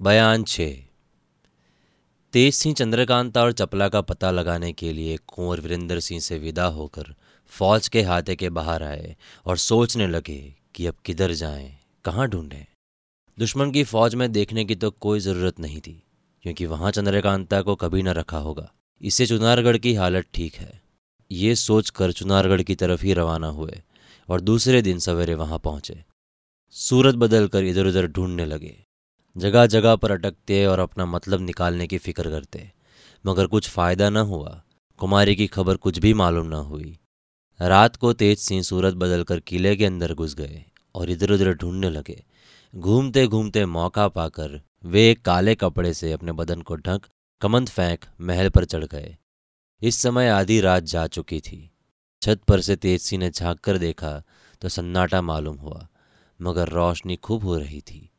बयान छः। तेज सिंह चंद्रकांता और चपला का पता लगाने के लिए कुंवर वीरेंद्र सिंह से विदा होकर फौज के हाथे के बाहर आए और सोचने लगे कि अब किधर जाएँ, कहाँ ढूंढें। दुश्मन की फौज में देखने की तो कोई ज़रूरत नहीं थी क्योंकि वहाँ चंद्रकांता को कभी न रखा होगा। इससे चुनारगढ़ की हालत ठीक है। ये सोचकर चुनारगढ़ की तरफ़ ही रवाना हुए और दूसरे दिन सवेरे वहाँ पहुँचे। सूरत बदल कर इधर उधर ढूँढने लगे। जगह जगह पर अटकते और अपना मतलब निकालने की फ़िक्र करते। मगर कुछ फ़ायदा न हुआ। कुमारी की खबर कुछ भी मालूम न हुई। रात को तेज सिंह सूरत बदलकर किले के अंदर घुस गए और इधर उधर ढूँढने लगे। घूमते घूमते मौका पाकर वे एक काले कपड़े से अपने बदन को ढक, कमंद फेंक, महल पर चढ़ गए। इस समय आधी रात जा चुकी थी। छत पर से तेज सिंह ने झाँक कर देखा तो सन्नाटा मालूम हुआ, मगर रोशनी खूब हो रही थी।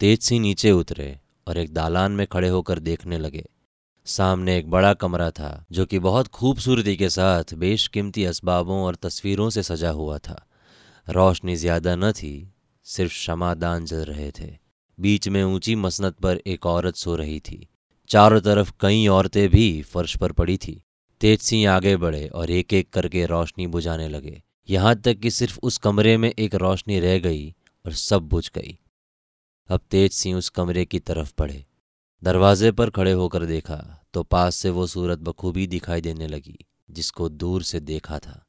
तेज सिंह नीचे उतरे और एक दालान में खड़े होकर देखने लगे। सामने एक बड़ा कमरा था, जो कि बहुत खूबसूरती के साथ बेशकीमती इसबाबों और तस्वीरों से सजा हुआ था। रोशनी ज़्यादा न थी, सिर्फ़ शमादान जल रहे थे। बीच में ऊँची मसनत पर एक औरत सो रही थी। चारों तरफ़ कई औरतें भी फर्श पर पड़ी थी। तेज सिंह आगे बढ़े और एक एक करके रोशनी बुझाने लगे। यहाँ तक कि सिर्फ़ उस कमरे में एक रोशनी रह गई और सब बुझ गई। अब तेज सिंह उस कमरे की तरफ़ बढ़े दरवाजे पर खड़े होकर देखा तो पास से वो सूरत बखूबी दिखाई देने लगी, जिसको दूर से देखा था।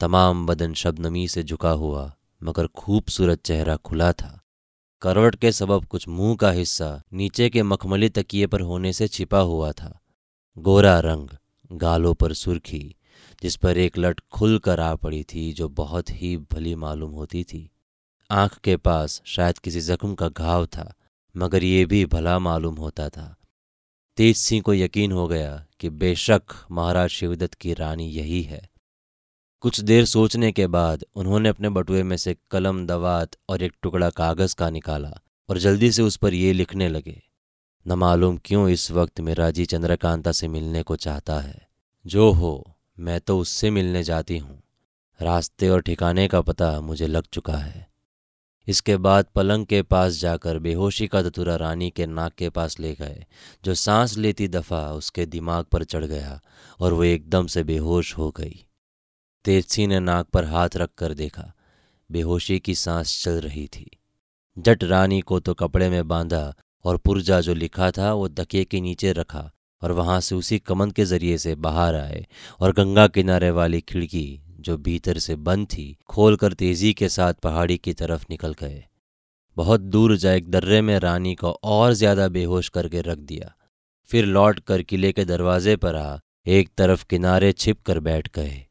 तमाम बदन शबनमी से झुका हुआ, मगर खूबसूरत चेहरा खुला था। करवट के सबब कुछ मुँह का हिस्सा नीचे के मखमली तकिए पर होने से छिपा हुआ था। गोरा रंग, गालों पर सुर्खी, जिस पर एक लट खुल कर आ पड़ी थी, जो बहुत ही भली मालूम होती थी। आँख के पास शायद किसी जख्म का घाव था, मगर ये भी भला मालूम होता था। तेज सिंह को यकीन हो गया कि बेशक महाराज शिवदत्त की रानी यही है। कुछ देर सोचने के बाद उन्होंने अपने बटुए में से कलम, दवात और एक टुकड़ा कागज़ का निकाला और जल्दी से उस पर ये लिखने लगे, न मालूम क्यों इस वक्त मेरा जी चंद्रकांता से मिलने को चाहता है। जो हो, मैं तो उससे मिलने जाती हूँ। रास्ते और ठिकाने का पता मुझे लग चुका है। इसके बाद पलंग के पास जाकर बेहोशी का दतुरा रानी के नाक के पास ले गए। जो सांस लेती दफ़ा उसके दिमाग पर चढ़ गया और वो एकदम से बेहोश हो गई। तेजसी ने नाक पर हाथ रख कर देखा। बेहोशी की सांस चल रही थी। जट रानी को तो कपड़े में बांधा और पुर्जा जो लिखा था वो दके के नीचे रखा और वहाँ से उसी कमंद के ज़रिए से बाहर आए और गंगा किनारे वाली खिड़की जो भीतर से बंद थी, खोलकर तेज़ी के साथ पहाड़ी की तरफ़ निकल गए। बहुत दूर जा एक दर्रे में रानी को और ज़्यादा बेहोश करके रख दिया। फिर लौट कर किले के दरवाजे पर आ, एक तरफ़ किनारे छिप कर बैठ गए।